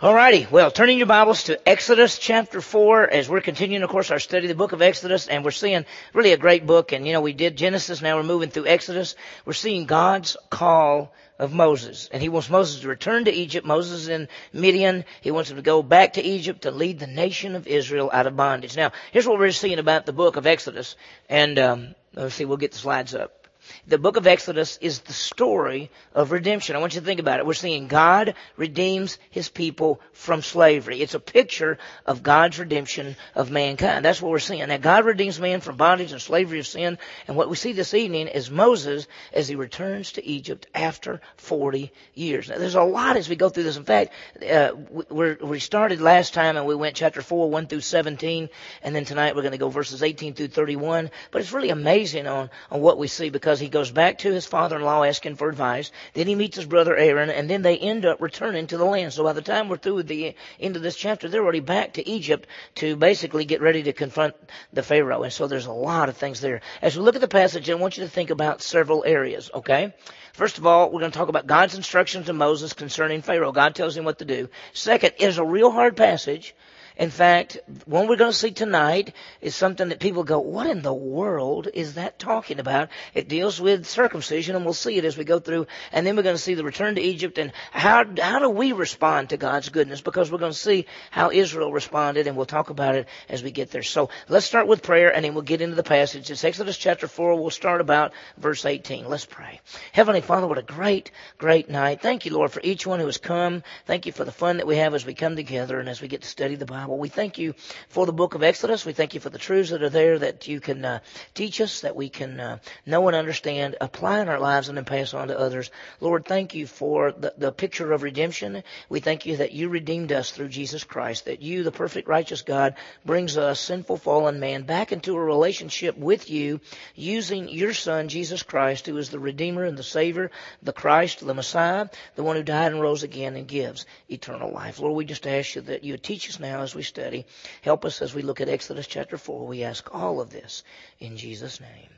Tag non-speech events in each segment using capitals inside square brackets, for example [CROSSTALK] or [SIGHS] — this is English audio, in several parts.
Alrighty, well, turning your Bibles to Exodus chapter 4 as we're continuing, of course, our study of the book of Exodus and we're seeing really a great book and, you know, we did Genesis, now we're moving through Exodus. We're seeing God's call of Moses. And he wants Moses to return to Egypt. Moses is in Midian. He wants him to go back to Egypt to lead the nation of Israel out of bondage. Now, here's what we're seeing about the book of Exodus. And, um, let's see, we'll get the slides up. The book of Exodus is the story of redemption. I want you to think about it. We're seeing God redeems his people from slavery. It's a picture of God's redemption of mankind. That's what we're seeing. Now God redeems man from bondage and slavery of sin. And what we see this evening is Moses as he returns to Egypt after 40 years. Now there's a lot as we go through this. In fact, uh, we started last time and we went chapter 4, 1 through 17. And then tonight we're going to go verses 18 through 31. But it's really amazing on, on what we see because he goes back to his father-in-law asking for advice. Then he meets his brother Aaron, and then they end up returning to the land. So by the time we're through with the end of this chapter, they're already back to Egypt to basically get ready to confront the Pharaoh. And so there's a lot of things there. As we look at the passage, I want you to think about several areas, okay? First of all, we're going to talk about God's instructions to Moses concerning Pharaoh. God tells him what to do. Second, it's a real hard passage. In fact, one we're going to see tonight is something that people go, what in the world is that talking about? It deals with circumcision and we'll see it as we go through. And then we're going to see the return to Egypt and how, how do we respond to God's goodness? Because we're going to see how Israel responded and we'll talk about it as we get there. So let's start with prayer and then we'll get into the passage. It's Exodus chapter 4. We'll start about verse 18. Let's pray. Heavenly Father, what a great, great night. Thank you, Lord, for each one who has come. Thank you for the fun that we have as we come together and as we get to study the Bible. Bible. We thank you for the book of Exodus. We thank you for the truths that are there that you can uh, teach us, that we can uh, know and understand, apply in our lives, and then pass on to others. Lord, thank you for the, the picture of redemption. We thank you that you redeemed us through Jesus Christ, that you, the perfect righteous God, brings us, sinful fallen man, back into a relationship with you using your Son, Jesus Christ, who is the Redeemer and the Savior, the Christ, the Messiah, the one who died and rose again and gives eternal life. Lord, we just ask you that you teach us now as we we study. Help us as we look at Exodus chapter 4. We ask all of this in Jesus' name.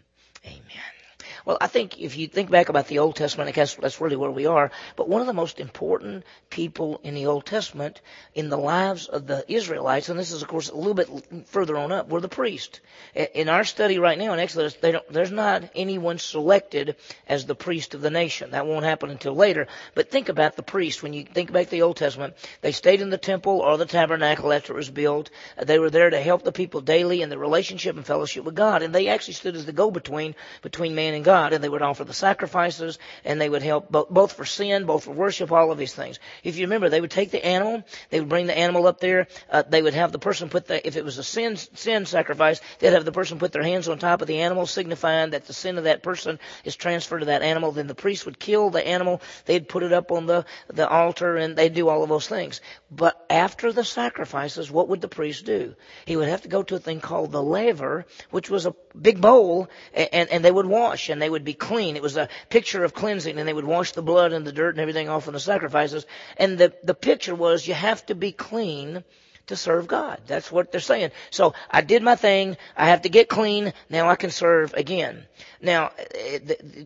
Amen. Well, I think if you think back about the Old Testament, I guess that's really where we are. But one of the most important people in the Old Testament in the lives of the Israelites, and this is of course a little bit further on up, were the priests. In our study right now in Exodus, there's not anyone selected as the priest of the nation. That won't happen until later. But think about the priest. When you think back the Old Testament, they stayed in the temple or the tabernacle after it was built. They were there to help the people daily in the relationship and fellowship with God. And they actually stood as the go-between between man and God. God, and they would offer the sacrifices, and they would help both, both for sin, both for worship, all of these things. If you remember, they would take the animal, they would bring the animal up there, uh, they would have the person put the, if it was a sin, sin sacrifice, they'd have the person put their hands on top of the animal, signifying that the sin of that person is transferred to that animal. Then the priest would kill the animal, they'd put it up on the, the altar, and they'd do all of those things. But after the sacrifices, what would the priest do? He would have to go to a thing called the laver, which was a big bowl, and, and they would wash, and they would be clean. It was a picture of cleansing and they would wash the blood and the dirt and everything off of the sacrifices. And the, the picture was you have to be clean to serve God. That's what they're saying. So I did my thing. I have to get clean. Now I can serve again. Now, eh,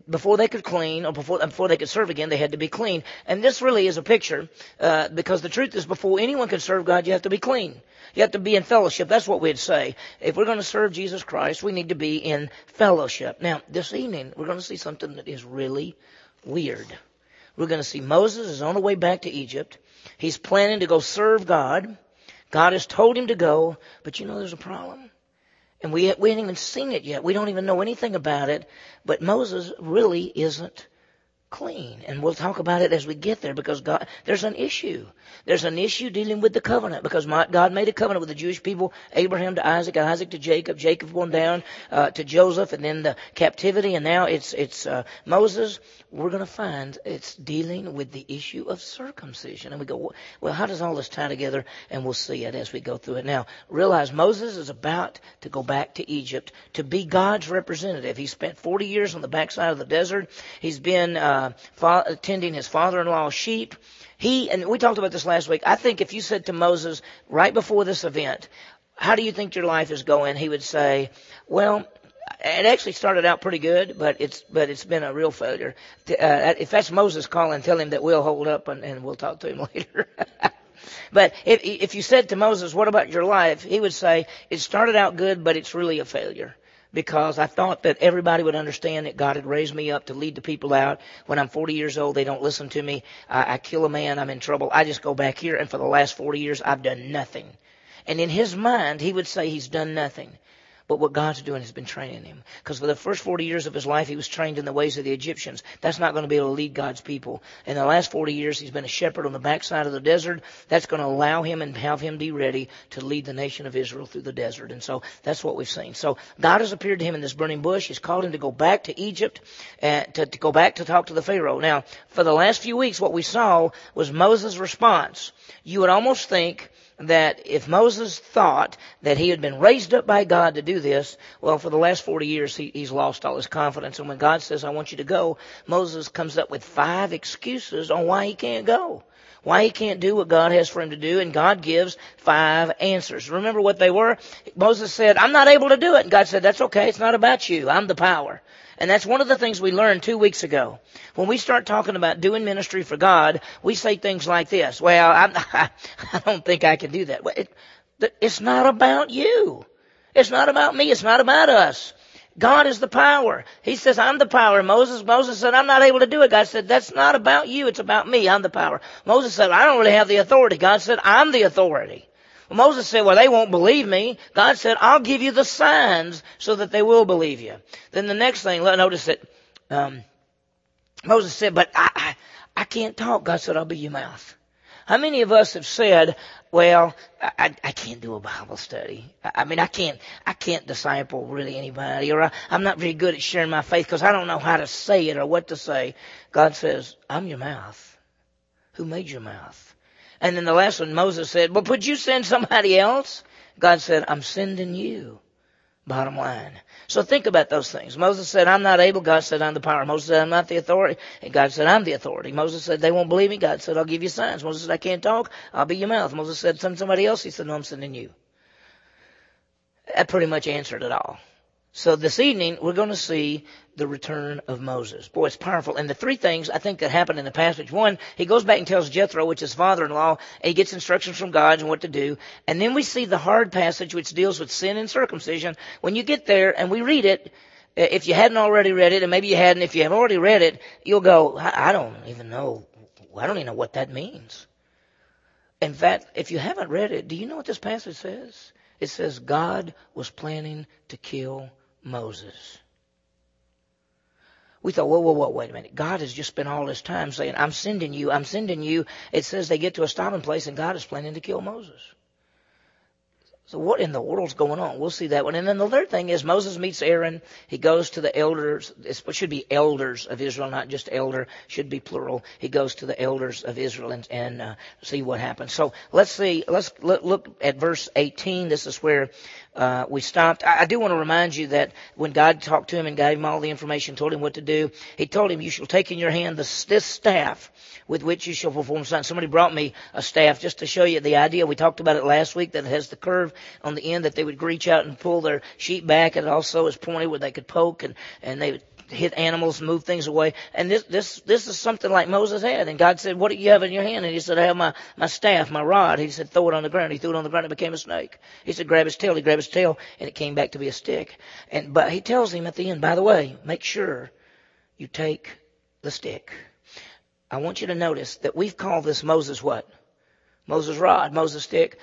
before they could clean or before, before they could serve again, they had to be clean. And this really is a picture, uh, because the truth is before anyone can serve God, you have to be clean. You have to be in fellowship. That's what we'd say. If we're going to serve Jesus Christ, we need to be in fellowship. Now, this evening, we're going to see something that is really weird. We're going to see Moses is on the way back to Egypt. He's planning to go serve God. God has told him to go, but you know there's a problem. And we, we haven't even seen it yet. We don't even know anything about it. But Moses really isn't clean. And we'll talk about it as we get there because God, there's an issue. There's an issue dealing with the covenant because my, God made a covenant with the Jewish people, Abraham to Isaac, Isaac to Jacob, Jacob going down uh, to Joseph, and then the captivity, and now it's it's uh, Moses. We're going to find it's dealing with the issue of circumcision, and we go, well, how does all this tie together? And we'll see it as we go through it. Now, realize Moses is about to go back to Egypt to be God's representative. He spent 40 years on the backside of the desert. He's been uh, fa- tending his father-in-law's sheep. He, and we talked about this last week, I think if you said to Moses right before this event, how do you think your life is going? He would say, well, it actually started out pretty good, but it's but it's been a real failure. Uh, if that's Moses calling, tell him that we'll hold up and, and we'll talk to him [LAUGHS] later. But if, if you said to Moses, what about your life? He would say, it started out good, but it's really a failure because I thought that everybody would understand that God had raised me up to lead the people out. When I'm 40 years old, they don't listen to me. I, I kill a man, I'm in trouble. I just go back here, and for the last 40 years, I've done nothing. And in his mind, he would say he's done nothing. But what God's doing has been training him. Because for the first 40 years of his life, he was trained in the ways of the Egyptians. That's not going to be able to lead God's people. In the last 40 years, he's been a shepherd on the backside of the desert. That's going to allow him and have him be ready to lead the nation of Israel through the desert. And so that's what we've seen. So God has appeared to him in this burning bush. He's called him to go back to Egypt, and to, to go back to talk to the Pharaoh. Now, for the last few weeks, what we saw was Moses' response. You would almost think that if Moses thought that he had been raised up by God to do this, well, for the last 40 years, he, he's lost all his confidence. And when God says, I want you to go, Moses comes up with five excuses on why he can't go. Why he can't do what God has for him to do, and God gives five answers. Remember what they were? Moses said, I'm not able to do it. And God said, that's okay. It's not about you. I'm the power. And that's one of the things we learned two weeks ago. When we start talking about doing ministry for God, we say things like this. Well, I'm, [LAUGHS] I don't think I can do that. It, it's not about you. It's not about me. It's not about us. God is the power. He says, I'm the power. Moses, Moses said, I'm not able to do it. God said, that's not about you. It's about me. I'm the power. Moses said, I don't really have the authority. God said, I'm the authority. Well, Moses said, well, they won't believe me. God said, I'll give you the signs so that they will believe you. Then the next thing, notice that, um, Moses said, but I, I, I can't talk. God said, I'll be your mouth. How many of us have said, well, I, I can't do a Bible study. I, I mean, I can't, I can't disciple really anybody, or I, I'm not very good at sharing my faith because I don't know how to say it or what to say. God says, I'm your mouth. Who made your mouth? And then the last one, Moses said, well, would you send somebody else? God said, I'm sending you. Bottom line. So think about those things. Moses said, I'm not able. God said, I'm the power. Moses said, I'm not the authority. And God said, I'm the authority. Moses said, they won't believe me. God said, I'll give you signs. Moses said, I can't talk. I'll be your mouth. Moses said, send somebody else. He said, no, I'm sending you. That pretty much answered it all. So this evening, we're going to see the return of Moses. Boy, it's powerful. And the three things I think that happened in the passage. One, he goes back and tells Jethro, which is father-in-law, and he gets instructions from God on what to do. And then we see the hard passage which deals with sin and circumcision. When you get there and we read it, eh, if you hadn't already read it, and maybe you hadn't, if you have already read it, you'll go, I don't even know, I don't even know what that means. In fact, if you haven't read it, do you know what this passage says? It says God was planning to kill Moses. We thought, whoa, whoa, whoa, wait a minute. God has just spent all this time saying, I'm sending you, I'm sending you. It says they get to a stopping place and God is planning to kill Moses. So what in the world's going on? We'll see that one. And then the third thing is Moses meets Aaron. He goes to the elders. It should be elders of Israel, not just elder. Should be plural. He goes to the elders of Israel and, and uh, see what happens. So let's see. Let's look at verse 18. This is where uh, we stopped. I, I do want to remind you that when God talked to him and gave him all the information, told him what to do, he told him, you shall take in your hand this, this staff with which you shall perform signs. Somebody brought me a staff just to show you the idea. We talked about it last week that it has the curve on the end that they would reach out and pull their sheep back and also is pointed where they could poke and, and they would hit animals, move things away. And this, this, this is something like Moses had. And God said, what do you have in your hand? And he said, I have my, my staff, my rod. He said, throw it on the ground. He threw it on the ground. It became a snake. He said, grab his tail. He grabbed his tail and it came back to be a stick. And, but he tells him at the end, by the way, make sure you take the stick. I want you to notice that we've called this Moses what? Moses rod, Moses stick.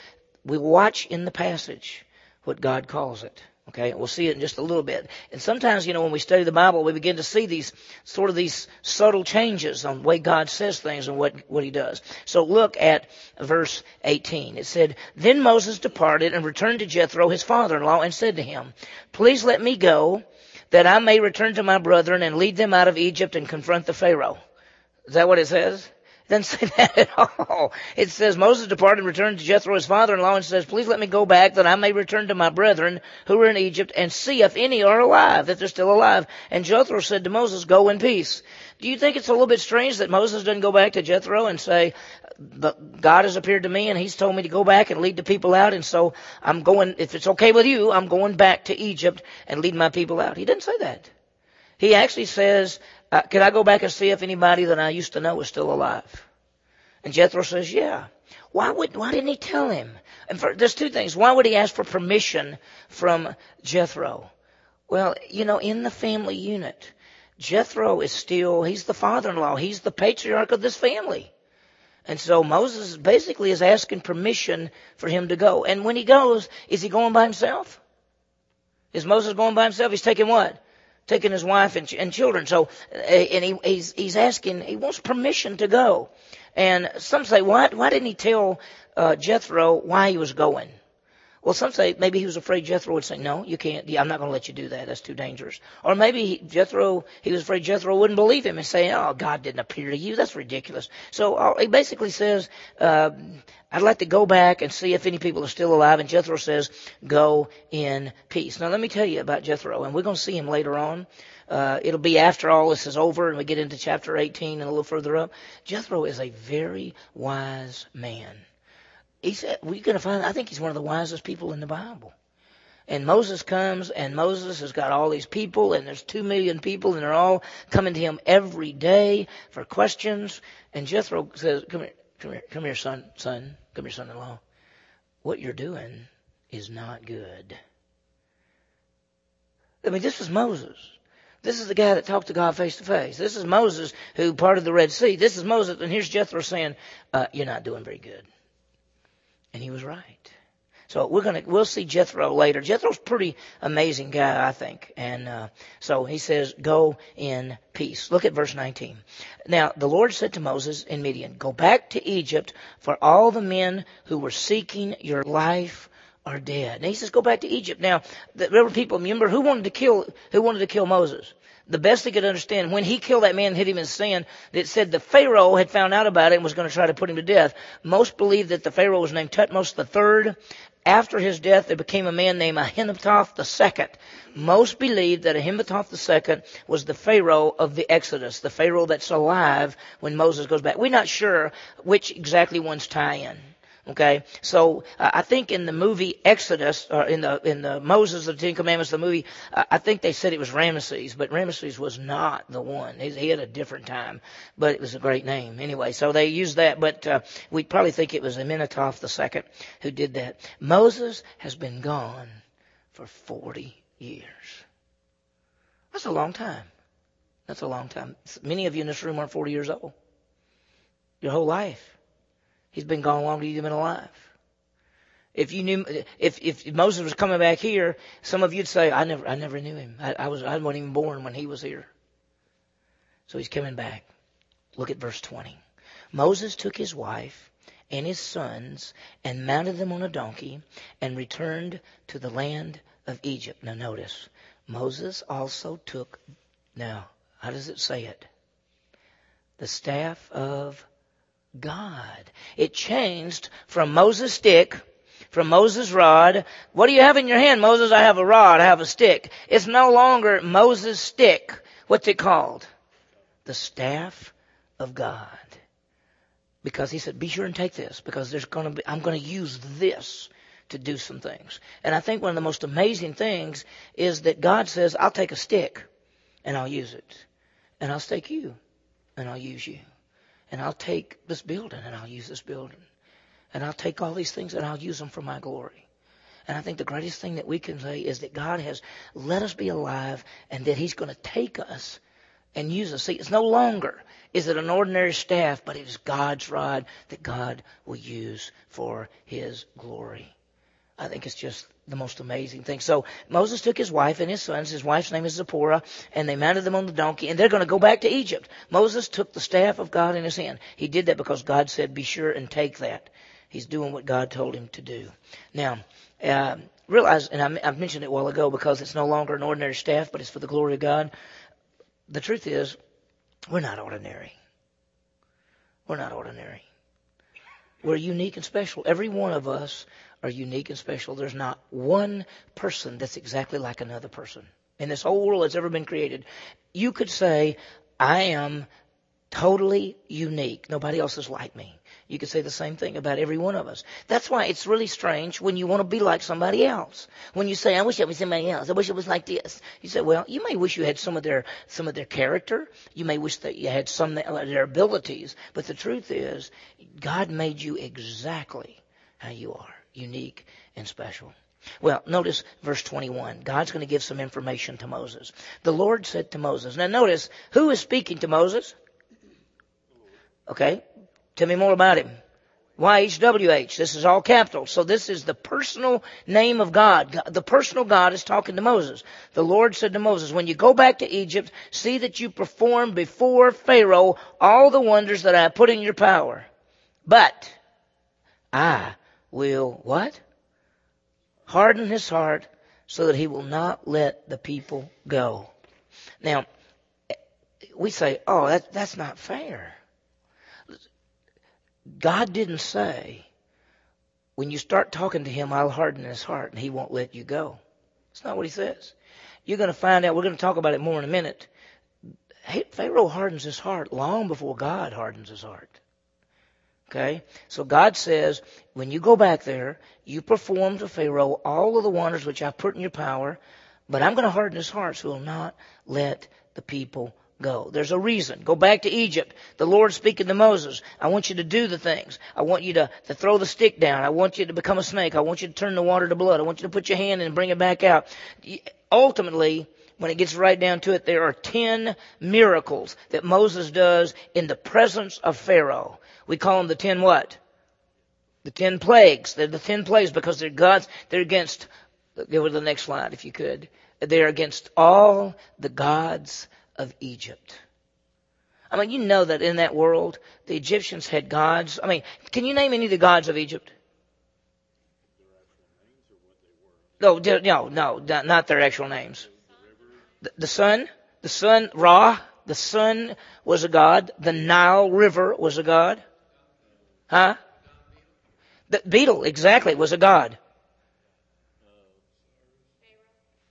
We watch in the passage what God calls it. Okay, we'll see it in just a little bit. And sometimes, you know, when we study the Bible, we begin to see these sort of these subtle changes on the way God says things and what, what He does. So look at verse 18. It said, Then Moses departed and returned to Jethro, his father-in-law, and said to him, Please let me go, that I may return to my brethren and lead them out of Egypt and confront the Pharaoh. Is that what it says? It doesn't say [LAUGHS] that at all. It says, Moses departed and returned to Jethro, his father-in-law, and says, Please let me go back that I may return to my brethren who are in Egypt and see if any are alive, that they're still alive. And Jethro said to Moses, Go in peace. Do you think it's a little bit strange that Moses doesn't go back to Jethro and say, God has appeared to me and he's told me to go back and lead the people out and so I'm going, if it's okay with you, I'm going back to Egypt and lead my people out. He didn't say that. He actually says, uh, can I go back and see if anybody that I used to know is still alive? And Jethro says, yeah. Why would, why didn't he tell him? And for, there's two things. Why would he ask for permission from Jethro? Well, you know, in the family unit, Jethro is still, he's the father-in-law. He's the patriarch of this family. And so Moses basically is asking permission for him to go. And when he goes, is he going by himself? Is Moses going by himself? He's taking what? Taking his wife and, and children. So, eh, and he, he's, he's asking, he wants permission to go. And some say, why, why didn't he tell uh, Jethro why he was going? Well, some say maybe he was afraid Jethro would say, no, you can't. I'm not going to let you do that. That's too dangerous. Or maybe he, Jethro, he was afraid Jethro wouldn't believe him and say, oh, God didn't appear to you. That's ridiculous. So uh, he basically says, uh, I'd like to go back and see if any people are still alive. And Jethro says, go in peace. Now let me tell you about Jethro, and we're going to see him later on. Uh, it'll be after all this is over and we get into chapter 18 and a little further up. Jethro is a very wise man. He said, we're going to find, I think he's one of the wisest people in the Bible. And Moses comes, and Moses has got all these people, and there's two million people, and they're all coming to him every day for questions. And Jethro says, "Come here, come here, come here, son, son, come here, son-in-law. What you're doing is not good." I mean, this is Moses. This is the guy that talked to God face to face. This is Moses who parted the Red Sea. This is Moses, and here's Jethro saying, uh, "You're not doing very good." And he was right. So we're gonna we'll see Jethro later. Jethro's a pretty amazing guy, I think. And uh, so he says, "Go in peace." Look at verse 19. Now the Lord said to Moses in Midian, "Go back to Egypt, for all the men who were seeking your life are dead." And he says, "Go back to Egypt." Now were people. Remember who wanted to kill who wanted to kill Moses? The best he could understand, when he killed that man and hit him in sin, it said the Pharaoh had found out about it and was going to try to put him to death. Most believe that the Pharaoh was named Thutmose III. After his death, there became a man named Amenhotep II. Most believe that Amenhotep II was the Pharaoh of the Exodus, the Pharaoh that's alive when Moses goes back. We're not sure which exactly ones tie in. Okay, so uh, I think in the movie Exodus, or in the in the Moses of the Ten Commandments, the movie, uh, I think they said it was Ramesses, but Ramesses was not the one. He, he, had a different time, but it was a great name anyway. So they used that, but uh, we probably think it was Amenhotep II who did that. Moses has been gone for forty years. That's a long time. That's a long time. Many of you in this room aren't forty years old. Your whole life. He's been gone longer than you've been alive. If you knew, if if Moses was coming back here, some of you'd say, "I never, I never knew him. I, I was, I wasn't even born when he was here." So he's coming back. Look at verse 20. Moses took his wife and his sons and mounted them on a donkey and returned to the land of Egypt. Now notice, Moses also took, now, how does it say it? The staff of God. It changed from Moses' stick, from Moses' rod. What do you have in your hand, Moses? I have a rod, I have a stick. It's no longer Moses' stick. What's it called? The staff of God. Because he said, be sure and take this, because there's gonna be, I'm gonna use this to do some things. And I think one of the most amazing things is that God says, I'll take a stick and I'll use it. And I'll take you and I'll use you and I'll take this building and I'll use this building. And I'll take all these things and I'll use them for my glory. And I think the greatest thing that we can say is that God has let us be alive and that He's going to take us and use us. See, it's no longer is it an ordinary staff, but it is God's rod that God will use for His glory. I think it's just the most amazing thing. So Moses took his wife and his sons. His wife's name is Zipporah, and they mounted them on the donkey, and they're going to go back to Egypt. Moses took the staff of God in his hand. He did that because God said, "Be sure and take that." He's doing what God told him to do. Now, uh, realize, and I, I mentioned it a while ago, because it's no longer an ordinary staff, but it's for the glory of God. The truth is, we're not ordinary. We're not ordinary. We're unique and special. Every one of us are unique and special. There's not one person that's exactly like another person in this whole world that's ever been created. You could say, I am totally unique. Nobody else is like me. You could say the same thing about every one of us. That's why it's really strange when you want to be like somebody else. When you say, I wish I was somebody else. I wish it was like this. You say, well, you may wish you had some of their, some of their character. You may wish that you had some of their abilities. But the truth is, God made you exactly how you are. Unique and special. Well, notice verse 21. God's going to give some information to Moses. The Lord said to Moses. Now notice, who is speaking to Moses? Okay. Tell me more about him. YHWH. This is all capital. So this is the personal name of God. The personal God is talking to Moses. The Lord said to Moses, when you go back to Egypt, see that you perform before Pharaoh all the wonders that I have put in your power. But I will what? harden his heart so that he will not let the people go. Now, we say, oh, that, that's not fair. God didn't say, when you start talking to him, I'll harden his heart and he won't let you go. That's not what he says. You're going to find out, we're going to talk about it more in a minute. Pharaoh hardens his heart long before God hardens his heart. Okay? So God says, when you go back there, you perform to Pharaoh all of the wonders which I've put in your power, but I'm going to harden his heart so he'll not let the people go. There's a reason. Go back to Egypt. The Lord speaking to Moses. I want you to do the things. I want you to, to throw the stick down. I want you to become a snake. I want you to turn the water to blood. I want you to put your hand in and bring it back out. Ultimately, when it gets right down to it, there are ten miracles that Moses does in the presence of Pharaoh. We call them the ten what? The ten plagues. They're the ten plagues because they're God's, they're against, go to the next slide if you could. They're against all the gods of Egypt. I mean, you know that in that world, the Egyptians had gods. I mean, can you name any of the gods of Egypt? No, no, no, not their actual names. The, the sun, the sun, Ra, the sun was a god. The Nile River was a god. Huh? The beetle, exactly, was a god.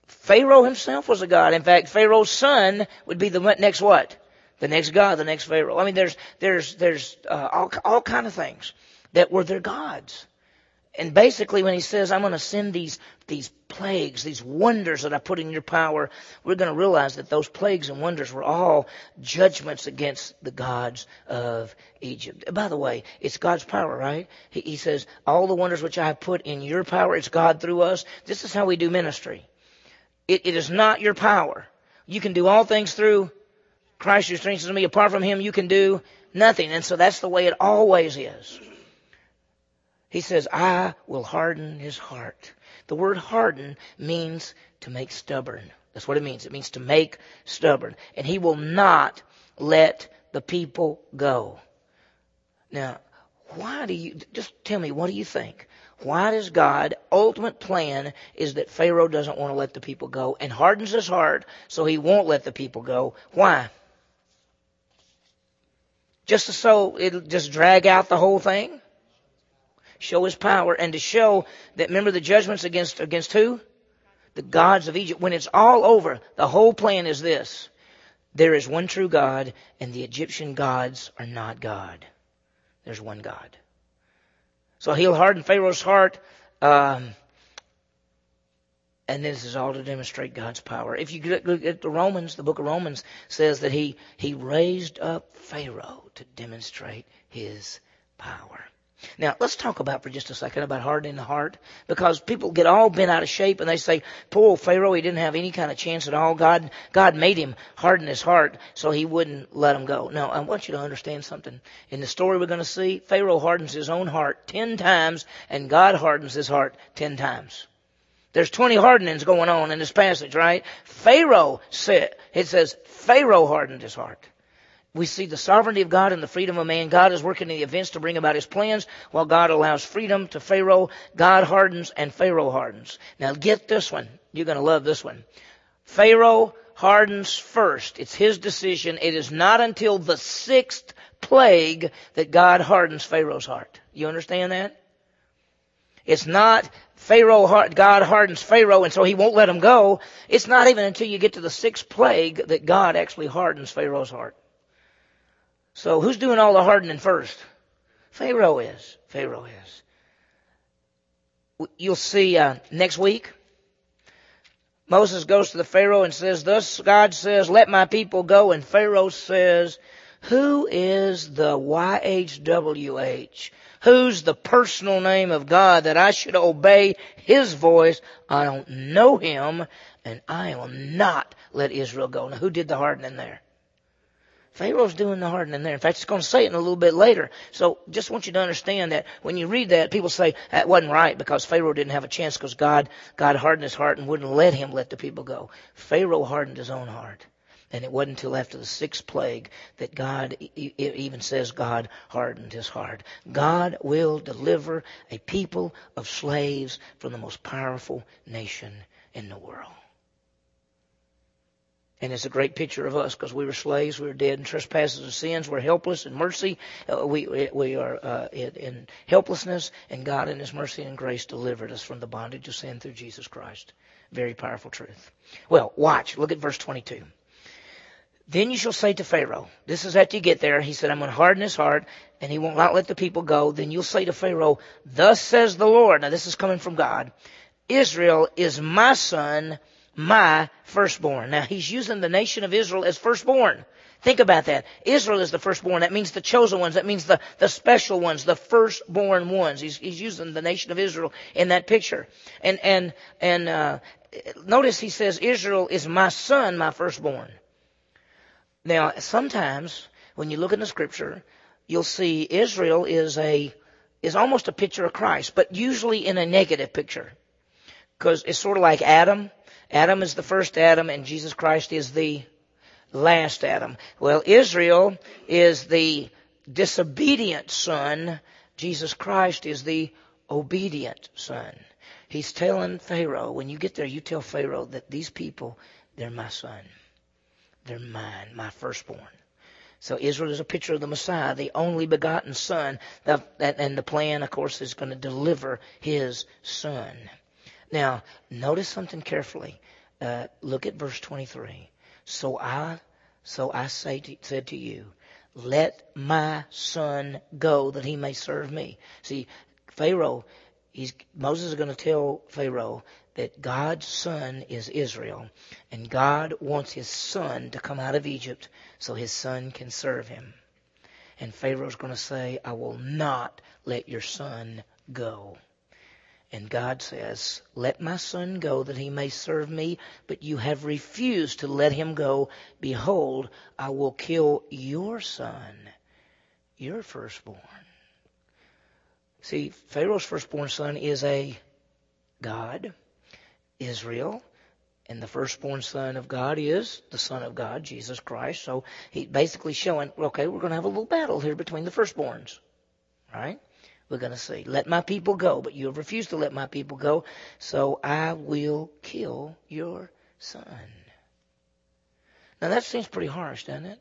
Pharaoh himself was a god. In fact, Pharaoh's son would be the next what? The next god, the next Pharaoh. I mean, there's there's there's uh, all all kind of things that were their gods. And basically, when he says, I'm going to send these, these plagues, these wonders that I put in your power, we're going to realize that those plagues and wonders were all judgments against the gods of Egypt. By the way, it's God's power, right? He, he says, all the wonders which I have put in your power, it's God through us. This is how we do ministry. It, it is not your power. You can do all things through Christ who strengthens me. Apart from Him, you can do nothing. And so that's the way it always is. He says, I will harden his heart. The word harden means to make stubborn. That's what it means. It means to make stubborn. And he will not let the people go. Now, why do you, just tell me, what do you think? Why does God, ultimate plan is that Pharaoh doesn't want to let the people go and hardens his heart so he won't let the people go? Why? Just so it'll just drag out the whole thing? Show his power, and to show that, remember the judgments against, against who? The gods of Egypt. When it's all over, the whole plan is this. There is one true God, and the Egyptian gods are not God. There's one God. So he'll harden Pharaoh's heart, um, and this is all to demonstrate God's power. If you look at the Romans, the book of Romans says that he, he raised up Pharaoh to demonstrate his power. Now, let's talk about for just a second about hardening the heart because people get all bent out of shape and they say, poor old Pharaoh, he didn't have any kind of chance at all. God, God made him harden his heart so he wouldn't let him go. Now, I want you to understand something. In the story we're going to see, Pharaoh hardens his own heart ten times and God hardens his heart ten times. There's 20 hardenings going on in this passage, right? Pharaoh said, it says, Pharaoh hardened his heart. We see the sovereignty of God and the freedom of man. God is working in the events to bring about his plans while God allows freedom to Pharaoh. God hardens and Pharaoh hardens. Now get this one. You're going to love this one. Pharaoh hardens first. It's his decision. It is not until the sixth plague that God hardens Pharaoh's heart. You understand that? It's not Pharaoh, God hardens Pharaoh and so he won't let him go. It's not even until you get to the sixth plague that God actually hardens Pharaoh's heart. So who's doing all the hardening first? Pharaoh is. Pharaoh is. You'll see uh, next week. Moses goes to the Pharaoh and says, Thus God says, Let my people go. And Pharaoh says, Who is the YHWH? Who's the personal name of God that I should obey His voice? I don't know Him, and I will not let Israel go. Now, who did the hardening there? Pharaoh's doing the hardening there. In fact, it's going to say it in a little bit later. So just want you to understand that when you read that, people say that wasn't right because Pharaoh didn't have a chance because God, God hardened his heart and wouldn't let him let the people go. Pharaoh hardened his own heart. And it wasn't until after the sixth plague that God, it even says God hardened his heart. God will deliver a people of slaves from the most powerful nation in the world. And it's a great picture of us because we were slaves, we were dead in trespasses and sins, we're helpless in mercy, uh, we, we are uh, in, in helplessness, and God in His mercy and grace delivered us from the bondage of sin through Jesus Christ. Very powerful truth. Well, watch. Look at verse 22. Then you shall say to Pharaoh, this is after you get there, he said, I'm going to harden his heart, and he will not let the people go. Then you'll say to Pharaoh, thus says the Lord. Now this is coming from God. Israel is my son, my firstborn. Now he's using the nation of Israel as firstborn. Think about that. Israel is the firstborn. That means the chosen ones. That means the, the special ones, the firstborn ones. He's, he's using the nation of Israel in that picture. And, and, and, uh, notice he says, Israel is my son, my firstborn. Now, sometimes when you look in the scripture, you'll see Israel is a, is almost a picture of Christ, but usually in a negative picture. Because it's sort of like Adam. Adam is the first Adam and Jesus Christ is the last Adam. Well, Israel is the disobedient son. Jesus Christ is the obedient son. He's telling Pharaoh, when you get there, you tell Pharaoh that these people, they're my son. They're mine, my firstborn. So Israel is a picture of the Messiah, the only begotten son. And the plan, of course, is going to deliver his son. Now, notice something carefully. Uh, look at verse 23. So I, so I say to, said to you, let my son go that he may serve me. See, Pharaoh, Moses is going to tell Pharaoh that God's son is Israel, and God wants his son to come out of Egypt so his son can serve him. And Pharaoh's going to say, I will not let your son go. And God says, Let my son go that he may serve me, but you have refused to let him go. Behold, I will kill your son, your firstborn. See, Pharaoh's firstborn son is a God, Israel, and the firstborn son of God is the son of God, Jesus Christ. So he's basically showing, okay, we're going to have a little battle here between the firstborns. Right? We're going to see. Let my people go, but you have refused to let my people go, so I will kill your son. Now that seems pretty harsh, doesn't it?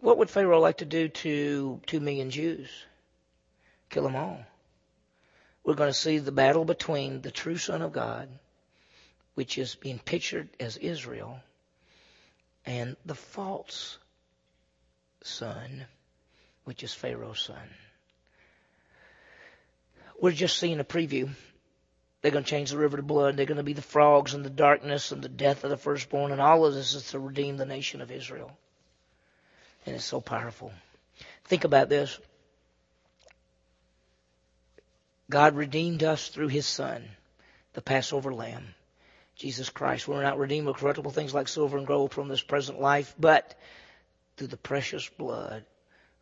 What would Pharaoh like to do to two million Jews? Kill them all. We're going to see the battle between the true Son of God, which is being pictured as Israel, and the false son, which is Pharaoh's son. We're just seeing a preview. They're going to change the river to blood. They're going to be the frogs and the darkness and the death of the firstborn. And all of this is to redeem the nation of Israel. And it's so powerful. Think about this. God redeemed us through his son, the Passover lamb, Jesus Christ. We're not redeemed with corruptible things like silver and gold from this present life, but through the precious blood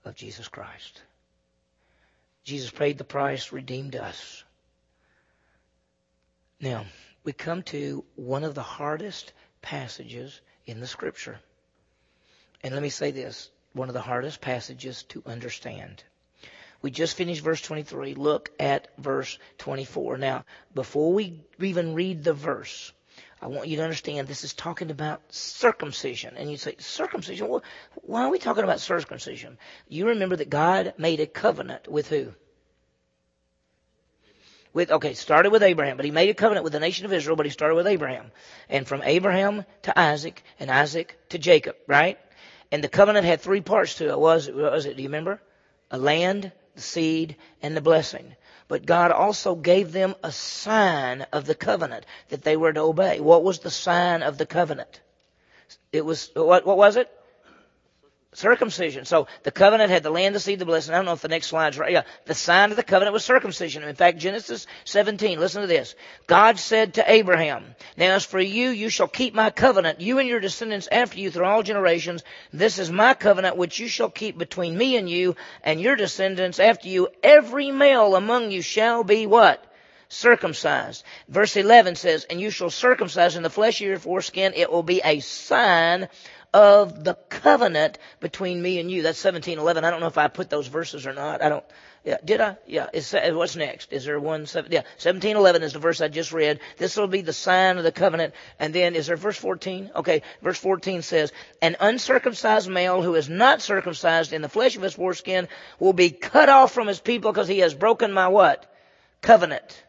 of Jesus Christ. Jesus paid the price, redeemed us. Now, we come to one of the hardest passages in the scripture. And let me say this one of the hardest passages to understand. We just finished verse 23. Look at verse 24. Now, before we even read the verse, I want you to understand this is talking about circumcision. And you say, circumcision? Well, why are we talking about circumcision? You remember that God made a covenant with who? With, okay, started with Abraham, but he made a covenant with the nation of Israel, but he started with Abraham. And from Abraham to Isaac, and Isaac to Jacob, right? And the covenant had three parts to it. Was, was it, do you remember? a land, the seed, and the blessing. But God also gave them a sign of the covenant that they were to obey. What was the sign of the covenant? It was, what, what was it? Circumcision. So the covenant had the land, the seed, the blessing. I don't know if the next slide's right. Yeah. The sign of the covenant was circumcision. In fact, Genesis 17, listen to this. God said to Abraham, Now as for you, you shall keep my covenant, you and your descendants after you through all generations. This is my covenant which you shall keep between me and you and your descendants after you. Every male among you shall be what? circumcised. Verse 11 says, And you shall circumcise in the flesh of your foreskin. It will be a sign of the covenant between me and you. That's 1711. I don't know if I put those verses or not. I don't. Yeah, did I? Yeah. Is, what's next? Is there one? Seven, yeah. 1711 is the verse I just read. This will be the sign of the covenant. And then is there verse 14? Okay. Verse 14 says, an uncircumcised male who is not circumcised in the flesh of his foreskin will be cut off from his people because he has broken my what? Covenant.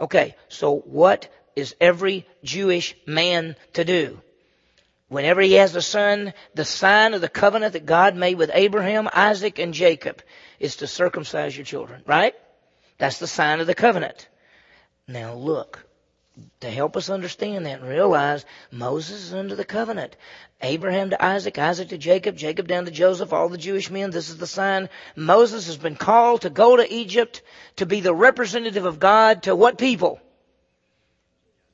Okay. So what is every Jewish man to do? Whenever he has a son, the sign of the covenant that God made with Abraham, Isaac, and Jacob is to circumcise your children, right? That's the sign of the covenant. Now look, to help us understand that and realize Moses is under the covenant. Abraham to Isaac, Isaac to Jacob, Jacob down to Joseph, all the Jewish men, this is the sign. Moses has been called to go to Egypt to be the representative of God to what people?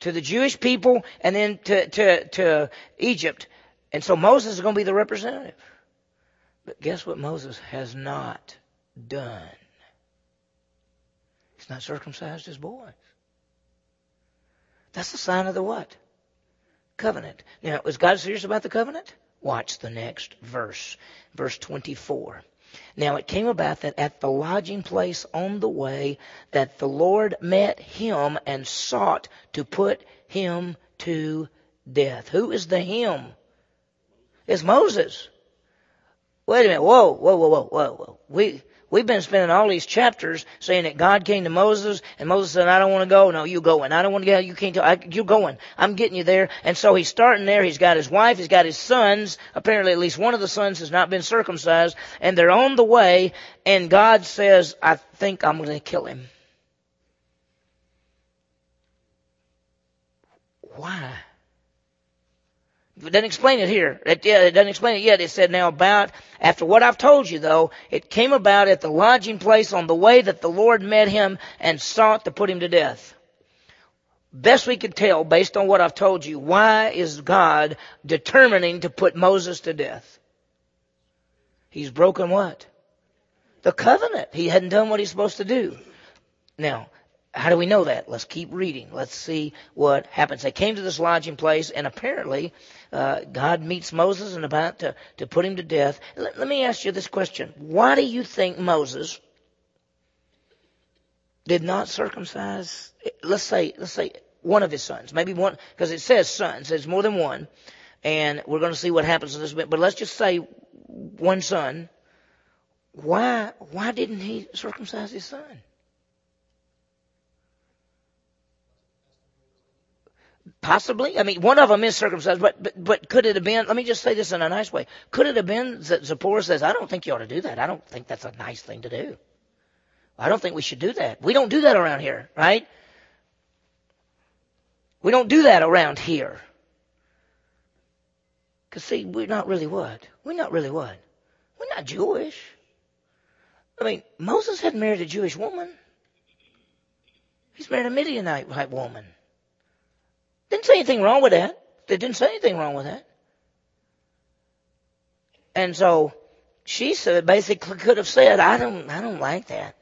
To the Jewish people and then to, to, to Egypt. And so Moses is going to be the representative. But guess what Moses has not done? He's not circumcised his boys. That's the sign of the what? Covenant. Now, is God serious about the covenant? Watch the next verse. Verse 24. Now it came about that at the lodging place on the way that the Lord met him and sought to put him to death. Who is the him? It's Moses. Wait a minute. Whoa, whoa, whoa, whoa, whoa, whoa. We, We've been spending all these chapters saying that God came to Moses and Moses said, I don't want to go. No, you going. I don't want to go. You can't. I, you're going. I'm getting you there. And so he's starting there. He's got his wife. He's got his sons. Apparently at least one of the sons has not been circumcised and they're on the way and God says, I think I'm going to kill him. Why? It doesn't explain it here. It, yeah, it doesn't explain it yet. It said, now about, after what I've told you though, it came about at the lodging place on the way that the Lord met him and sought to put him to death. Best we could tell, based on what I've told you, why is God determining to put Moses to death? He's broken what? The covenant. He hadn't done what he's supposed to do. Now, how do we know that? Let's keep reading. Let's see what happens. They came to this lodging place, and apparently uh, God meets Moses and about to, to put him to death. Let, let me ask you this question. Why do you think Moses did not circumcise, let's say, let's say one of his sons, maybe one, because it says sons, there's more than one, and we're going to see what happens in this bit, but let's just say one son. Why, why didn't he circumcise his son? Possibly. I mean, one of them is circumcised, but, but, but could it have been, let me just say this in a nice way. Could it have been that Zipporah says, I don't think you ought to do that. I don't think that's a nice thing to do. I don't think we should do that. We don't do that around here, right? We don't do that around here. Cause see, we're not really what? We're not really what? We're not Jewish. I mean, Moses had married a Jewish woman. He's married a Midianite woman. Didn't say anything wrong with that. They didn't say anything wrong with that. And so she said, basically could have said, I don't, I don't like that.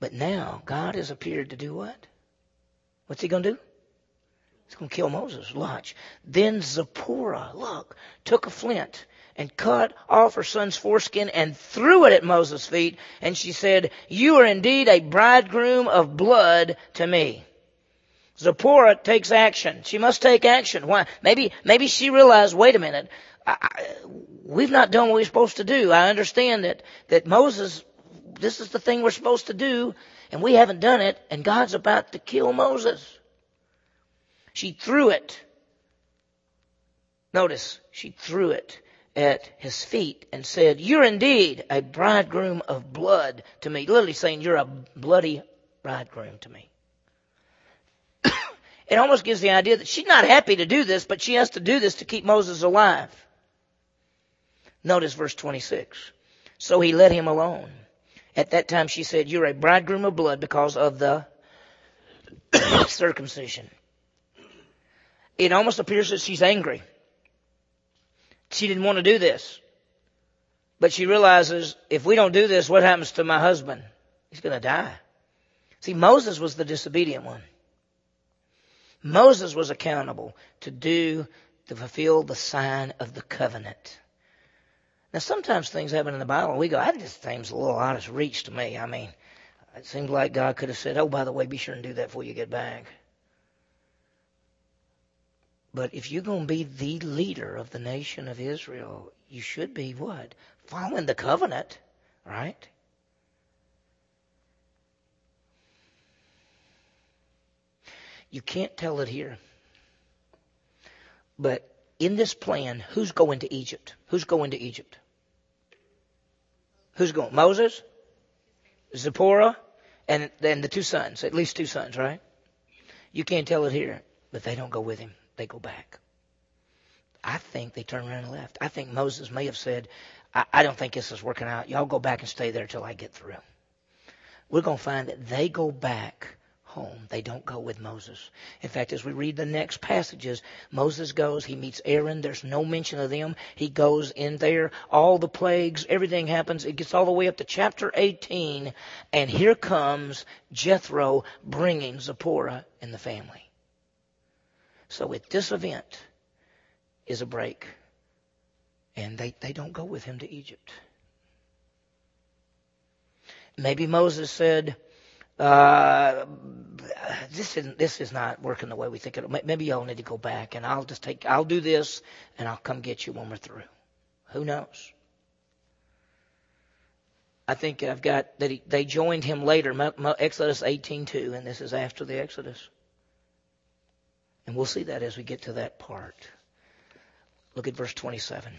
But now God has appeared to do what? What's he going to do? He's going to kill Moses. Watch. Then Zipporah, look, took a flint and cut off her son's foreskin and threw it at Moses' feet. And she said, you are indeed a bridegroom of blood to me. Zipporah takes action. She must take action. Why? Maybe, maybe she realized, wait a minute, I, I, we've not done what we're supposed to do. I understand that, that Moses, this is the thing we're supposed to do, and we haven't done it, and God's about to kill Moses. She threw it. Notice, she threw it at his feet and said, You're indeed a bridegroom of blood to me. Literally saying, You're a bloody bridegroom to me. It almost gives the idea that she's not happy to do this, but she has to do this to keep Moses alive. Notice verse 26. So he let him alone. At that time she said, You're a bridegroom of blood because of the [COUGHS] circumcision. It almost appears that she's angry. She didn't want to do this. But she realizes if we don't do this, what happens to my husband? He's going to die. See, Moses was the disobedient one. Moses was accountable to do, to fulfill the sign of the covenant. Now, sometimes things happen in the Bible, and we go, "I just seems a little out of reach to me." I mean, it seems like God could have said, "Oh, by the way, be sure and do that before you get back." But if you're going to be the leader of the nation of Israel, you should be what? Following the covenant, right? You can't tell it here. But in this plan, who's going to Egypt? Who's going to Egypt? Who's going? Moses, Zipporah, and then the two sons, at least two sons, right? You can't tell it here, but they don't go with him. They go back. I think they turn around and left. I think Moses may have said, I, I don't think this is working out. Y'all go back and stay there till I get through. We're going to find that they go back home. They don't go with Moses. In fact, as we read the next passages, Moses goes, he meets Aaron. There's no mention of them. He goes in there. All the plagues, everything happens. It gets all the way up to chapter 18. And here comes Jethro bringing Zipporah and the family. So at this event is a break. And they, they don't go with him to Egypt. Maybe Moses said, uh, this is this is not working the way we think it. Maybe y'all need to go back, and I'll just take. I'll do this, and I'll come get you when we're through. Who knows? I think I've got that he, they joined him later, Exodus 18:2, and this is after the Exodus. And we'll see that as we get to that part. Look at verse 27.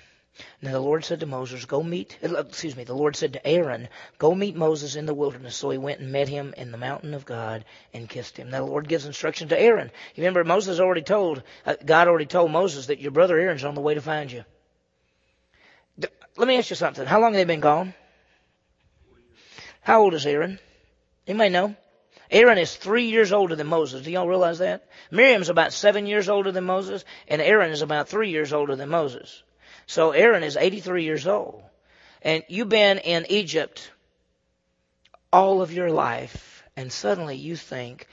Now the Lord said to Moses, Go meet, uh, excuse me, the Lord said to Aaron, Go meet Moses in the wilderness. So he went and met him in the mountain of God and kissed him. Now the Lord gives instruction to Aaron. You remember Moses already told, uh, God already told Moses that your brother Aaron's on the way to find you. Let me ask you something. How long have they been gone? How old is Aaron? You may know. Aaron is three years older than Moses. Do y'all realize that? Miriam's about seven years older than Moses, and Aaron is about three years older than Moses. So Aaron is 83 years old. And you've been in Egypt all of your life, and suddenly you think,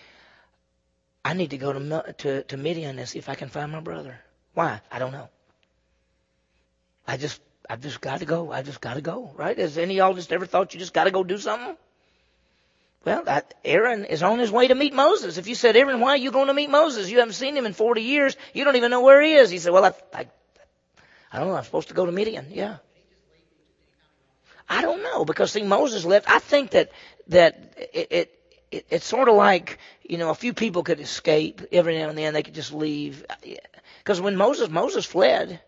I need to go to, to, to Midian and see if I can find my brother. Why? I don't know. I just, I've just got to go. I just got to go, right? Has any of y'all just ever thought you just got to go do something? Well, that, Aaron is on his way to meet Moses. If you said, Aaron, why are you going to meet Moses? You haven't seen him in 40 years. You don't even know where he is. He said, well, I, I I don't know. I'm supposed to go to Midian. Yeah. I don't know because see Moses left. I think that that it, it, it it's sort of like you know a few people could escape every now and then. They could just leave because when Moses Moses fled,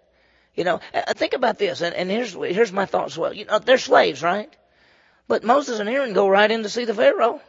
you know. Uh, uh, think about this, and, and here's here's my thoughts. Well, you know they're slaves, right? But Moses and Aaron go right in to see the Pharaoh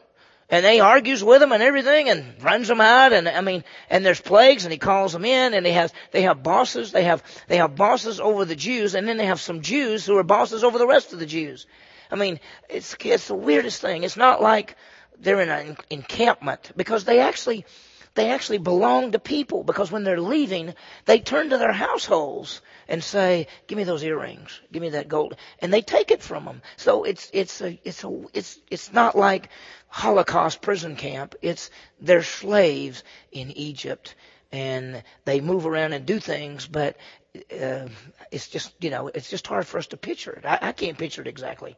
and they argues with them and everything and runs them out and I mean and there's plagues and he calls them in and they have they have bosses they have they have bosses over the Jews and then they have some Jews who are bosses over the rest of the Jews. I mean it's it's the weirdest thing. It's not like they're in an encampment because they actually they actually belong to people because when they're leaving, they turn to their households and say, "Give me those earrings. Give me that gold," and they take it from them. So it's it's a it's a it's it's not like Holocaust prison camp. It's they're slaves in Egypt, and they move around and do things, but uh, it's just you know it's just hard for us to picture it. I, I can't picture it exactly.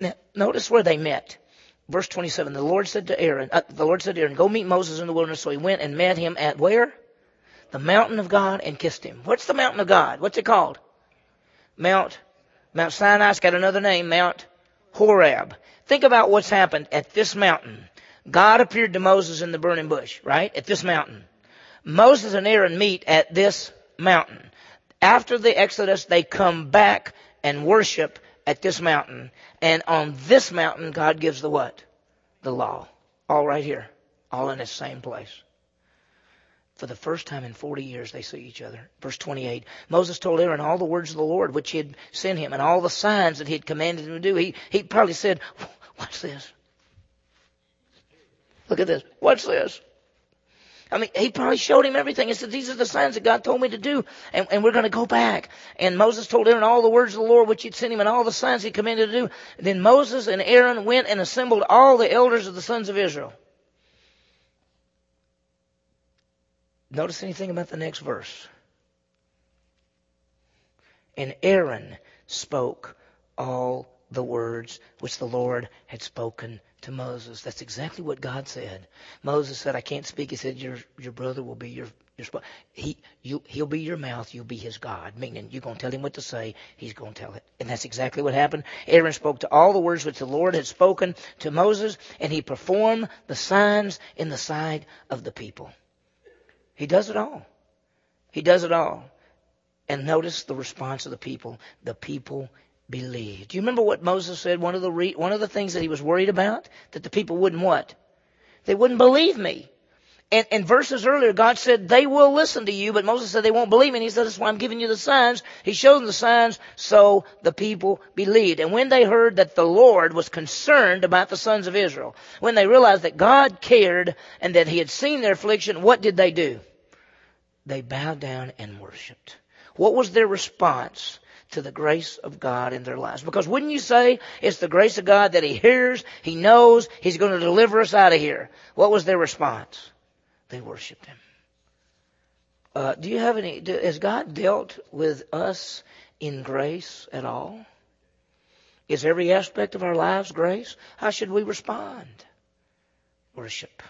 Now, notice where they met. Verse 27, the Lord said to Aaron, uh, the Lord said to Aaron, go meet Moses in the wilderness. So he went and met him at where? The mountain of God and kissed him. What's the mountain of God? What's it called? Mount, Mount Sinai's got another name, Mount Horeb. Think about what's happened at this mountain. God appeared to Moses in the burning bush, right? At this mountain. Moses and Aaron meet at this mountain. after the Exodus, they come back and worship at this mountain. And on this mountain, God gives the what? The law. All right here. All in the same place. For the first time in 40 years, they see each other. Verse 28. Moses told Aaron all the words of the Lord which he had sent him and all the signs that he had commanded him to do. He, he probably said, Watch this. Look at this. Watch this. I mean, he probably showed him everything. He said, these are the signs that God told me to do, and, and we're going to go back. And Moses told Aaron all the words of the Lord which he'd sent him and all the signs he commanded to do. Then Moses and Aaron went and assembled all the elders of the sons of Israel. Notice anything about the next verse. And Aaron spoke all the words which the Lord had spoken to Moses. That's exactly what God said. Moses said, I can't speak. He said, your, your brother will be your, your, he, you, he'll be your mouth. You'll be his God. Meaning, you're going to tell him what to say. He's going to tell it. And that's exactly what happened. Aaron spoke to all the words which the Lord had spoken to Moses, and he performed the signs in the sight of the people. He does it all. He does it all. And notice the response of the people. The people believed. Do you remember what Moses said? One of the re- one of the things that he was worried about that the people wouldn't what? They wouldn't believe me. And, and verses earlier, God said they will listen to you, but Moses said they won't believe me. And he said that's why I'm giving you the signs. He showed them the signs, so the people believed. And when they heard that the Lord was concerned about the sons of Israel, when they realized that God cared and that He had seen their affliction, what did they do? They bowed down and worshiped. What was their response? To the grace of God in their lives. Because wouldn't you say it's the grace of God that He hears, He knows, He's going to deliver us out of here? What was their response? They worshiped Him. Uh, do you have any, do, has God dealt with us in grace at all? Is every aspect of our lives grace? How should we respond? Worship.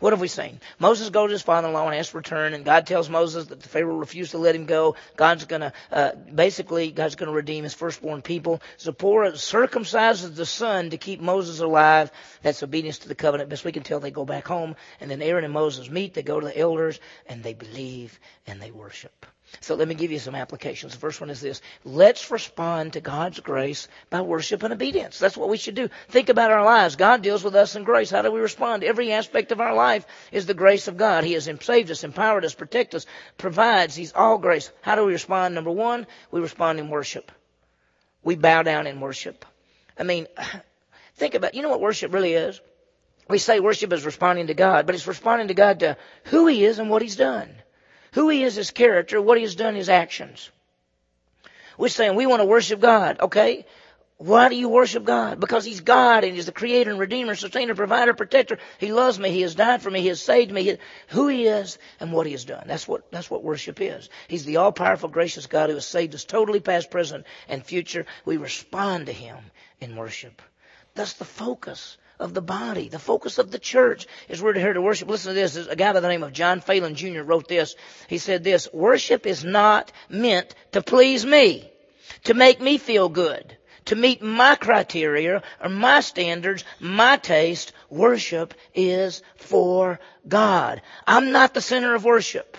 What have we seen? Moses goes to his father-in-law and asks for return, and God tells Moses that the Pharaoh refused to let him go. God's gonna, uh, basically, God's gonna redeem his firstborn people. Zipporah circumcises the son to keep Moses alive. That's obedience to the covenant. Best we can tell, they go back home, and then Aaron and Moses meet. They go to the elders, and they believe and they worship. So let me give you some applications. The first one is this. Let's respond to God's grace by worship and obedience. That's what we should do. Think about our lives. God deals with us in grace. How do we respond? Every aspect of our life is the grace of God. He has saved us, empowered us, protected us, provides. He's all grace. How do we respond? Number one, we respond in worship. We bow down in worship. I mean, [SIGHS] think about, you know what worship really is? We say worship is responding to God, but it's responding to God to who He is and what He's done who he is, his character, what he has done, his actions. We're saying we want to worship God, okay? Why do you worship God? Because He's God and He's the Creator and Redeemer, Sustainer, Provider, Protector. He loves me. He has died for me. He has saved me. He, who He is and what He has done. That's what, that's what worship is. He's the all-powerful, gracious God who has saved us totally past, present, and future. We respond to Him in worship. That's the focus of the body. The focus of the church is we're here to worship. Listen to this. A guy by the name of John Phelan Jr. wrote this. He said this, worship is not meant to please me, to make me feel good, to meet my criteria or my standards, my taste. Worship is for God. I'm not the center of worship.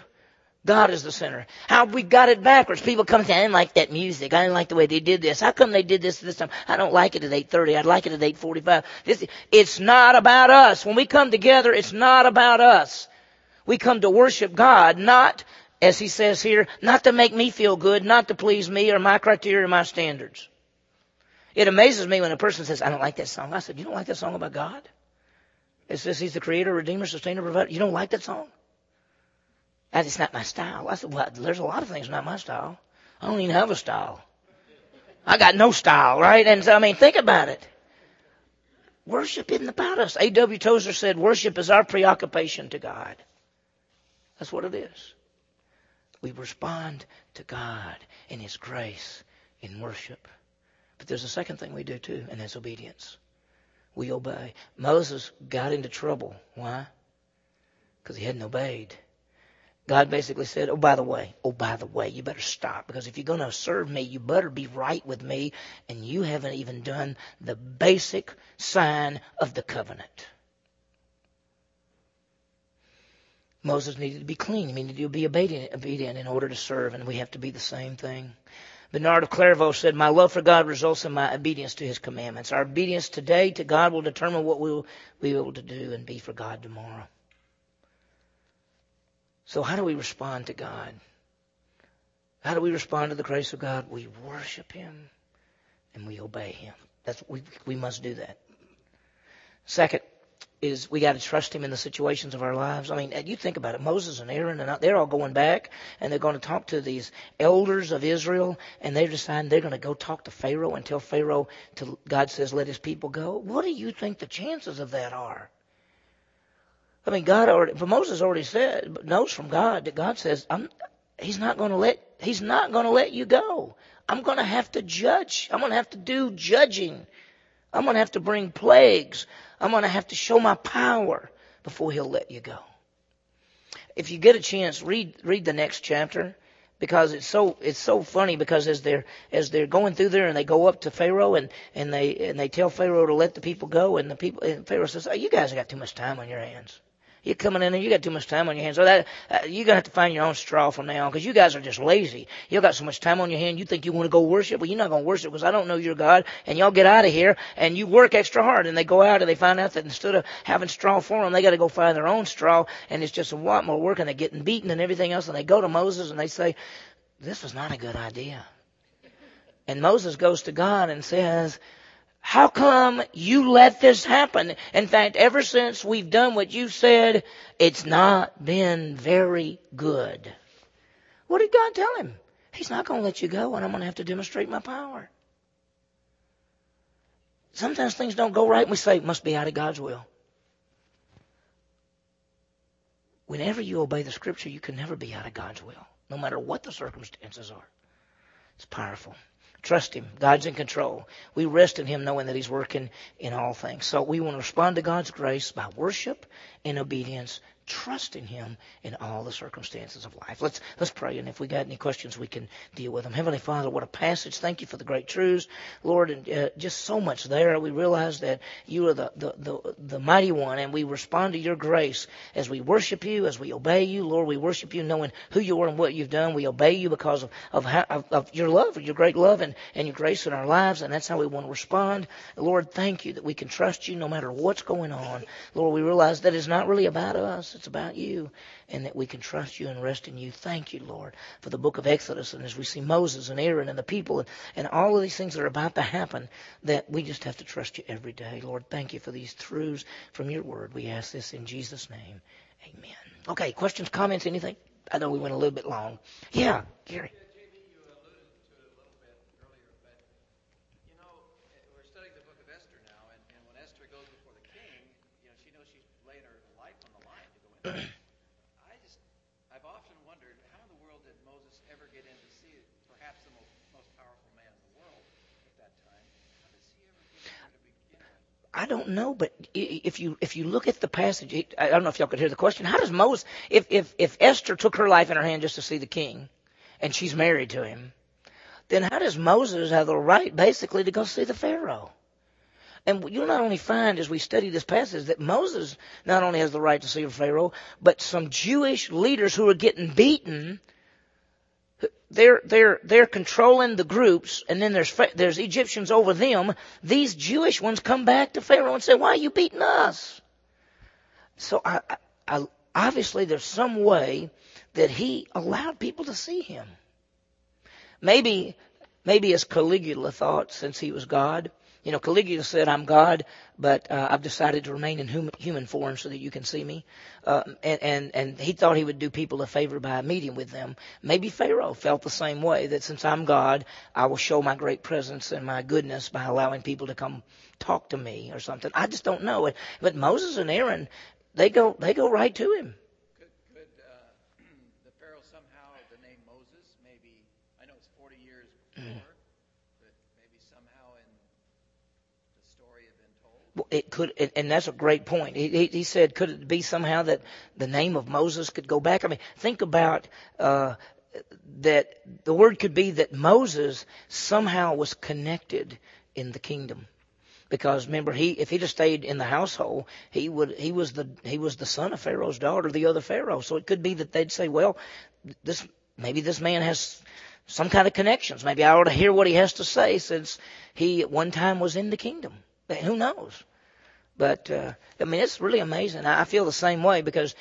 God is the center. How we got it backwards. People come saying, I didn't like that music. I didn't like the way they did this. How come they did this this time? I don't like it at 8.30. I'd like it at 8.45. This, it's not about us. When we come together, it's not about us. We come to worship God, not, as he says here, not to make me feel good, not to please me or my criteria or my standards. It amazes me when a person says, I don't like that song. I said, you don't like that song about God? It says he's the creator, redeemer, sustainer, provider. You don't like that song? That is not my style. I said, well, there's a lot of things not my style. I don't even have a style. I got no style, right? And so, I mean, think about it. Worship isn't about us. A.W. Tozer said, worship is our preoccupation to God. That's what it is. We respond to God in His grace in worship. But there's a second thing we do too, and that's obedience. We obey. Moses got into trouble. Why? Because he hadn't obeyed. God basically said, Oh, by the way, oh, by the way, you better stop because if you're going to serve me, you better be right with me, and you haven't even done the basic sign of the covenant. Moses needed to be clean. He needed to be obedient, obedient in order to serve, and we have to be the same thing. Bernard of Clairvaux said, My love for God results in my obedience to His commandments. Our obedience today to God will determine what we will be able to do and be for God tomorrow. So how do we respond to God? How do we respond to the grace of God? We worship Him and we obey Him. That's we we must do that. Second is we got to trust Him in the situations of our lives. I mean, you think about it. Moses and Aaron and they're all going back and they're going to talk to these elders of Israel and they're deciding they're going to go talk to Pharaoh and tell Pharaoh to God says let His people go. What do you think the chances of that are? I mean, God already, but Moses already said, knows from God that God says, I'm, He's not going to let, He's not going to let you go. I'm going to have to judge. I'm going to have to do judging. I'm going to have to bring plagues. I'm going to have to show my power before He'll let you go. If you get a chance, read, read the next chapter because it's so it's so funny because as they're as they're going through there and they go up to Pharaoh and and they and they tell Pharaoh to let the people go and the people and Pharaoh says, "Oh, you guys have got too much time on your hands." You're coming in and you got too much time on your hands. So that uh, you're gonna have to find your own straw from now on because you guys are just lazy. You got so much time on your hand. You think you want to go worship, well, you're not gonna worship because I don't know your God. And y'all get out of here and you work extra hard. And they go out and they find out that instead of having straw for them, they got to go find their own straw. And it's just a lot more work and they're getting beaten and everything else. And they go to Moses and they say, "This was not a good idea." And Moses goes to God and says, how come you let this happen? In fact, ever since we've done what you said, it's not been very good. What did God tell him? He's not going to let you go, and I'm going to have to demonstrate my power. Sometimes things don't go right, and we say it must be out of God's will. Whenever you obey the scripture, you can never be out of God's will, no matter what the circumstances are. It's powerful. Trust Him. God's in control. We rest in Him knowing that He's working in all things. So we want to respond to God's grace by worship and obedience trust in Him in all the circumstances of life. Let's let's pray, and if we got any questions, we can deal with them. Heavenly Father, what a passage! Thank you for the great truths, Lord, and uh, just so much there. We realize that you are the, the the the mighty one, and we respond to your grace as we worship you, as we obey you, Lord. We worship you, knowing who you are and what you've done. We obey you because of of, how, of, of your love, your great love, and and your grace in our lives, and that's how we want to respond. Lord, thank you that we can trust you no matter what's going on. Lord, we realize that it's not really about us it's about you and that we can trust you and rest in you. Thank you, Lord, for the book of Exodus. And as we see Moses and Aaron and the people and, and all of these things that are about to happen, that we just have to trust you every day. Lord, thank you for these truths from your word. We ask this in Jesus' name. Amen. Okay, questions, comments, anything? I know we went a little bit long. Yeah, Gary. I just, I've often wondered how in the world did Moses ever get in to see perhaps the most, most powerful man in the world at that time? How does he ever get in to begin with? I don't know, but if you if you look at the passage, I don't know if y'all could hear the question. How does Moses, if if if Esther took her life in her hand just to see the king, and she's married to him, then how does Moses have the right basically to go see the Pharaoh? And you'll not only find as we study this passage that Moses not only has the right to see Pharaoh, but some Jewish leaders who are getting beaten, they're, they're, they're controlling the groups, and then there's, there's Egyptians over them. These Jewish ones come back to Pharaoh and say, why are you beating us? So I, I, obviously there's some way that he allowed people to see him. Maybe, maybe as Caligula thought, since he was God, you know, Caligula said, I'm God, but uh, I've decided to remain in human, human form so that you can see me. Uh, and, and, and he thought he would do people a favor by meeting with them. Maybe Pharaoh felt the same way, that since I'm God, I will show my great presence and my goodness by allowing people to come talk to me or something. I just don't know. But Moses and Aaron, they go, they go right to him. It could, and that's a great point. He, he said, could it be somehow that the name of Moses could go back? I mean, think about uh, that. The word could be that Moses somehow was connected in the kingdom. because remember he if he'd have stayed in the household he would he was the he was the son of Pharaoh's daughter the other Pharaoh so it could be that they'd say well this maybe this man has some kind of connections maybe I ought to hear what he has to say since he at one time was in the kingdom who knows but uh, I mean it's really amazing I feel the same way because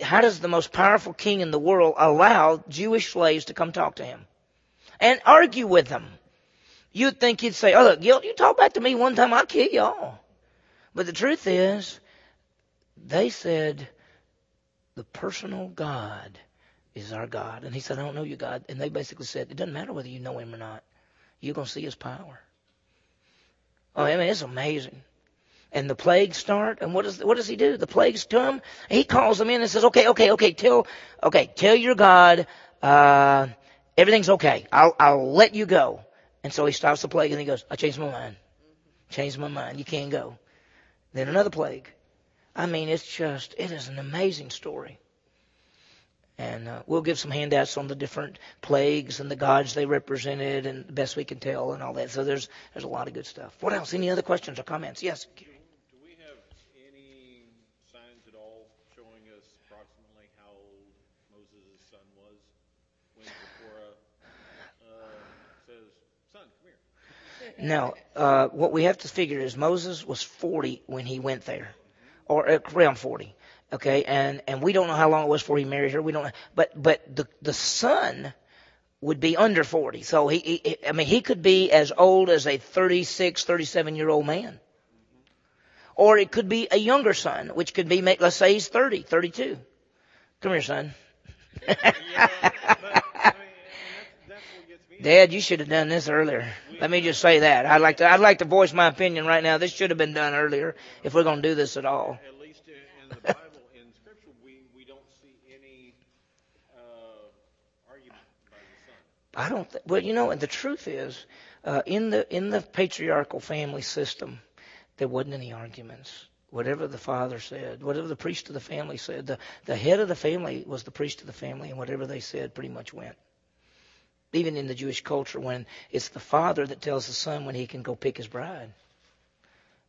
how does the most powerful king in the world allow Jewish slaves to come talk to him and argue with him? You'd think he'd say, oh, look, you talk back to me one time, I'll kill y'all. But the truth is, they said, the personal God is our God. And he said, I don't know you, God. And they basically said, it doesn't matter whether you know him or not. You're to see his power. Oh, I mean, it's amazing. And the plagues start, and what does what does he do? The plagues come. He calls them in and says, "Okay, okay, okay, tell, okay, tell your God, uh, everything's okay. I'll I'll let you go." And so he stops the plague and he goes, I changed my mind. Changed my mind. You can't go. Then another plague. I mean, it's just, it is an amazing story. And uh, we'll give some handouts on the different plagues and the gods they represented and the best we can tell and all that. So there's there's a lot of good stuff. What else? Any other questions or comments? Yes. Do we have any signs at all showing us approximately how old Moses' son was when Zipporah uh, says, "Son, come here"? Now, uh, what we have to figure is Moses was 40 when he went there, or uh, around 40. Okay, and and we don't know how long it was before he married her. We don't know, but but the the son would be under 40. So he, he I mean he could be as old as a 36, 37 year old man. Or it could be a younger son, which could be, let's say he's 30, 32. Come here, son. Yeah, but, I mean, that's, [LAUGHS] that's what gets me. Dad, you should have done this earlier. Let me just say that. I'd like to, I'd like to voice my opinion right now. This should have been done earlier if we're going to do this at all. At least in the Bible, [LAUGHS] in Scripture, we, we don't see any uh, argument by the son. I don't. Th- well, you know, and the truth is, uh, in the in the patriarchal family system, there wasn't any arguments. Whatever the father said, whatever the priest of the family said, the the head of the family was the priest of the family, and whatever they said pretty much went. Even in the Jewish culture, when it's the father that tells the son when he can go pick his bride.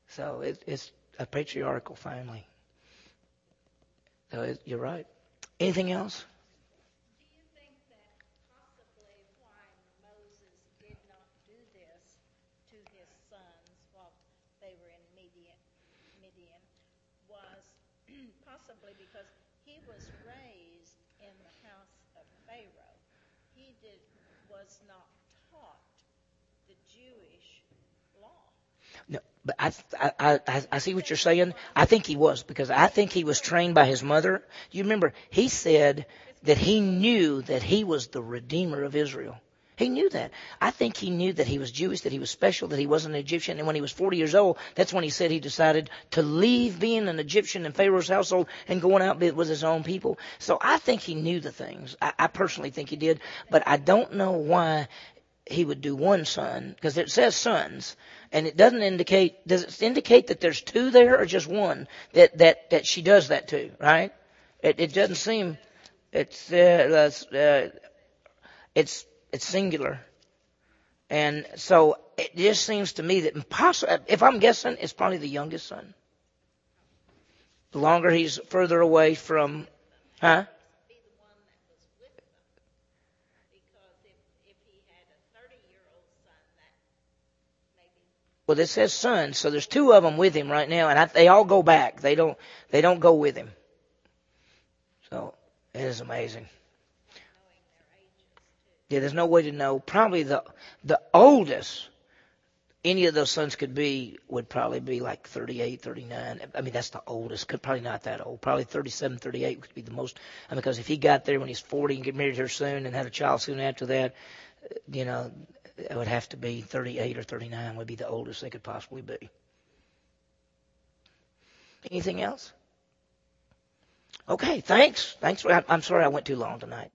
So it, it's a patriarchal family. So it, you're right. Anything else? Do you think that possibly why Moses did not do this to his sons while they were in Midian, Midian was possibly because he was raised in the house of Pharaoh? He did was not taught the Jewish law. No, but I, I, I, I see what you're saying. I think he was because I think he was trained by his mother. You remember, he said that he knew that he was the redeemer of Israel. He knew that. I think he knew that he was Jewish, that he was special, that he wasn't an Egyptian. And when he was 40 years old, that's when he said he decided to leave being an Egyptian in Pharaoh's household and going out with his own people. So I think he knew the things. I, I personally think he did. But I don't know why he would do one son, because it says sons, and it doesn't indicate, does it indicate that there's two there or just one that, that, that she does that to, right? It, it doesn't seem, it's, uh, uh, it's, it's singular. And so it just seems to me that possibly, if I'm guessing, it's probably the youngest son. The longer he's further away from, huh? Be the one that was with them. Because if, if he had a 30 year old son, that maybe Well, it says sons, so there's two of them with him right now, and I, they all go back. They don't, they don't go with him. So it is amazing. Yeah, there's no way to know. Probably the the oldest any of those sons could be would probably be like 38, 39. I mean, that's the oldest. Could probably not that old. Probably 37, 38 could be the most. Because if he got there when he's 40 and get married her soon and had a child soon after that, you know, it would have to be 38 or 39 would be the oldest they could possibly be. Anything else? Okay, thanks. Thanks. For, I'm sorry I went too long tonight.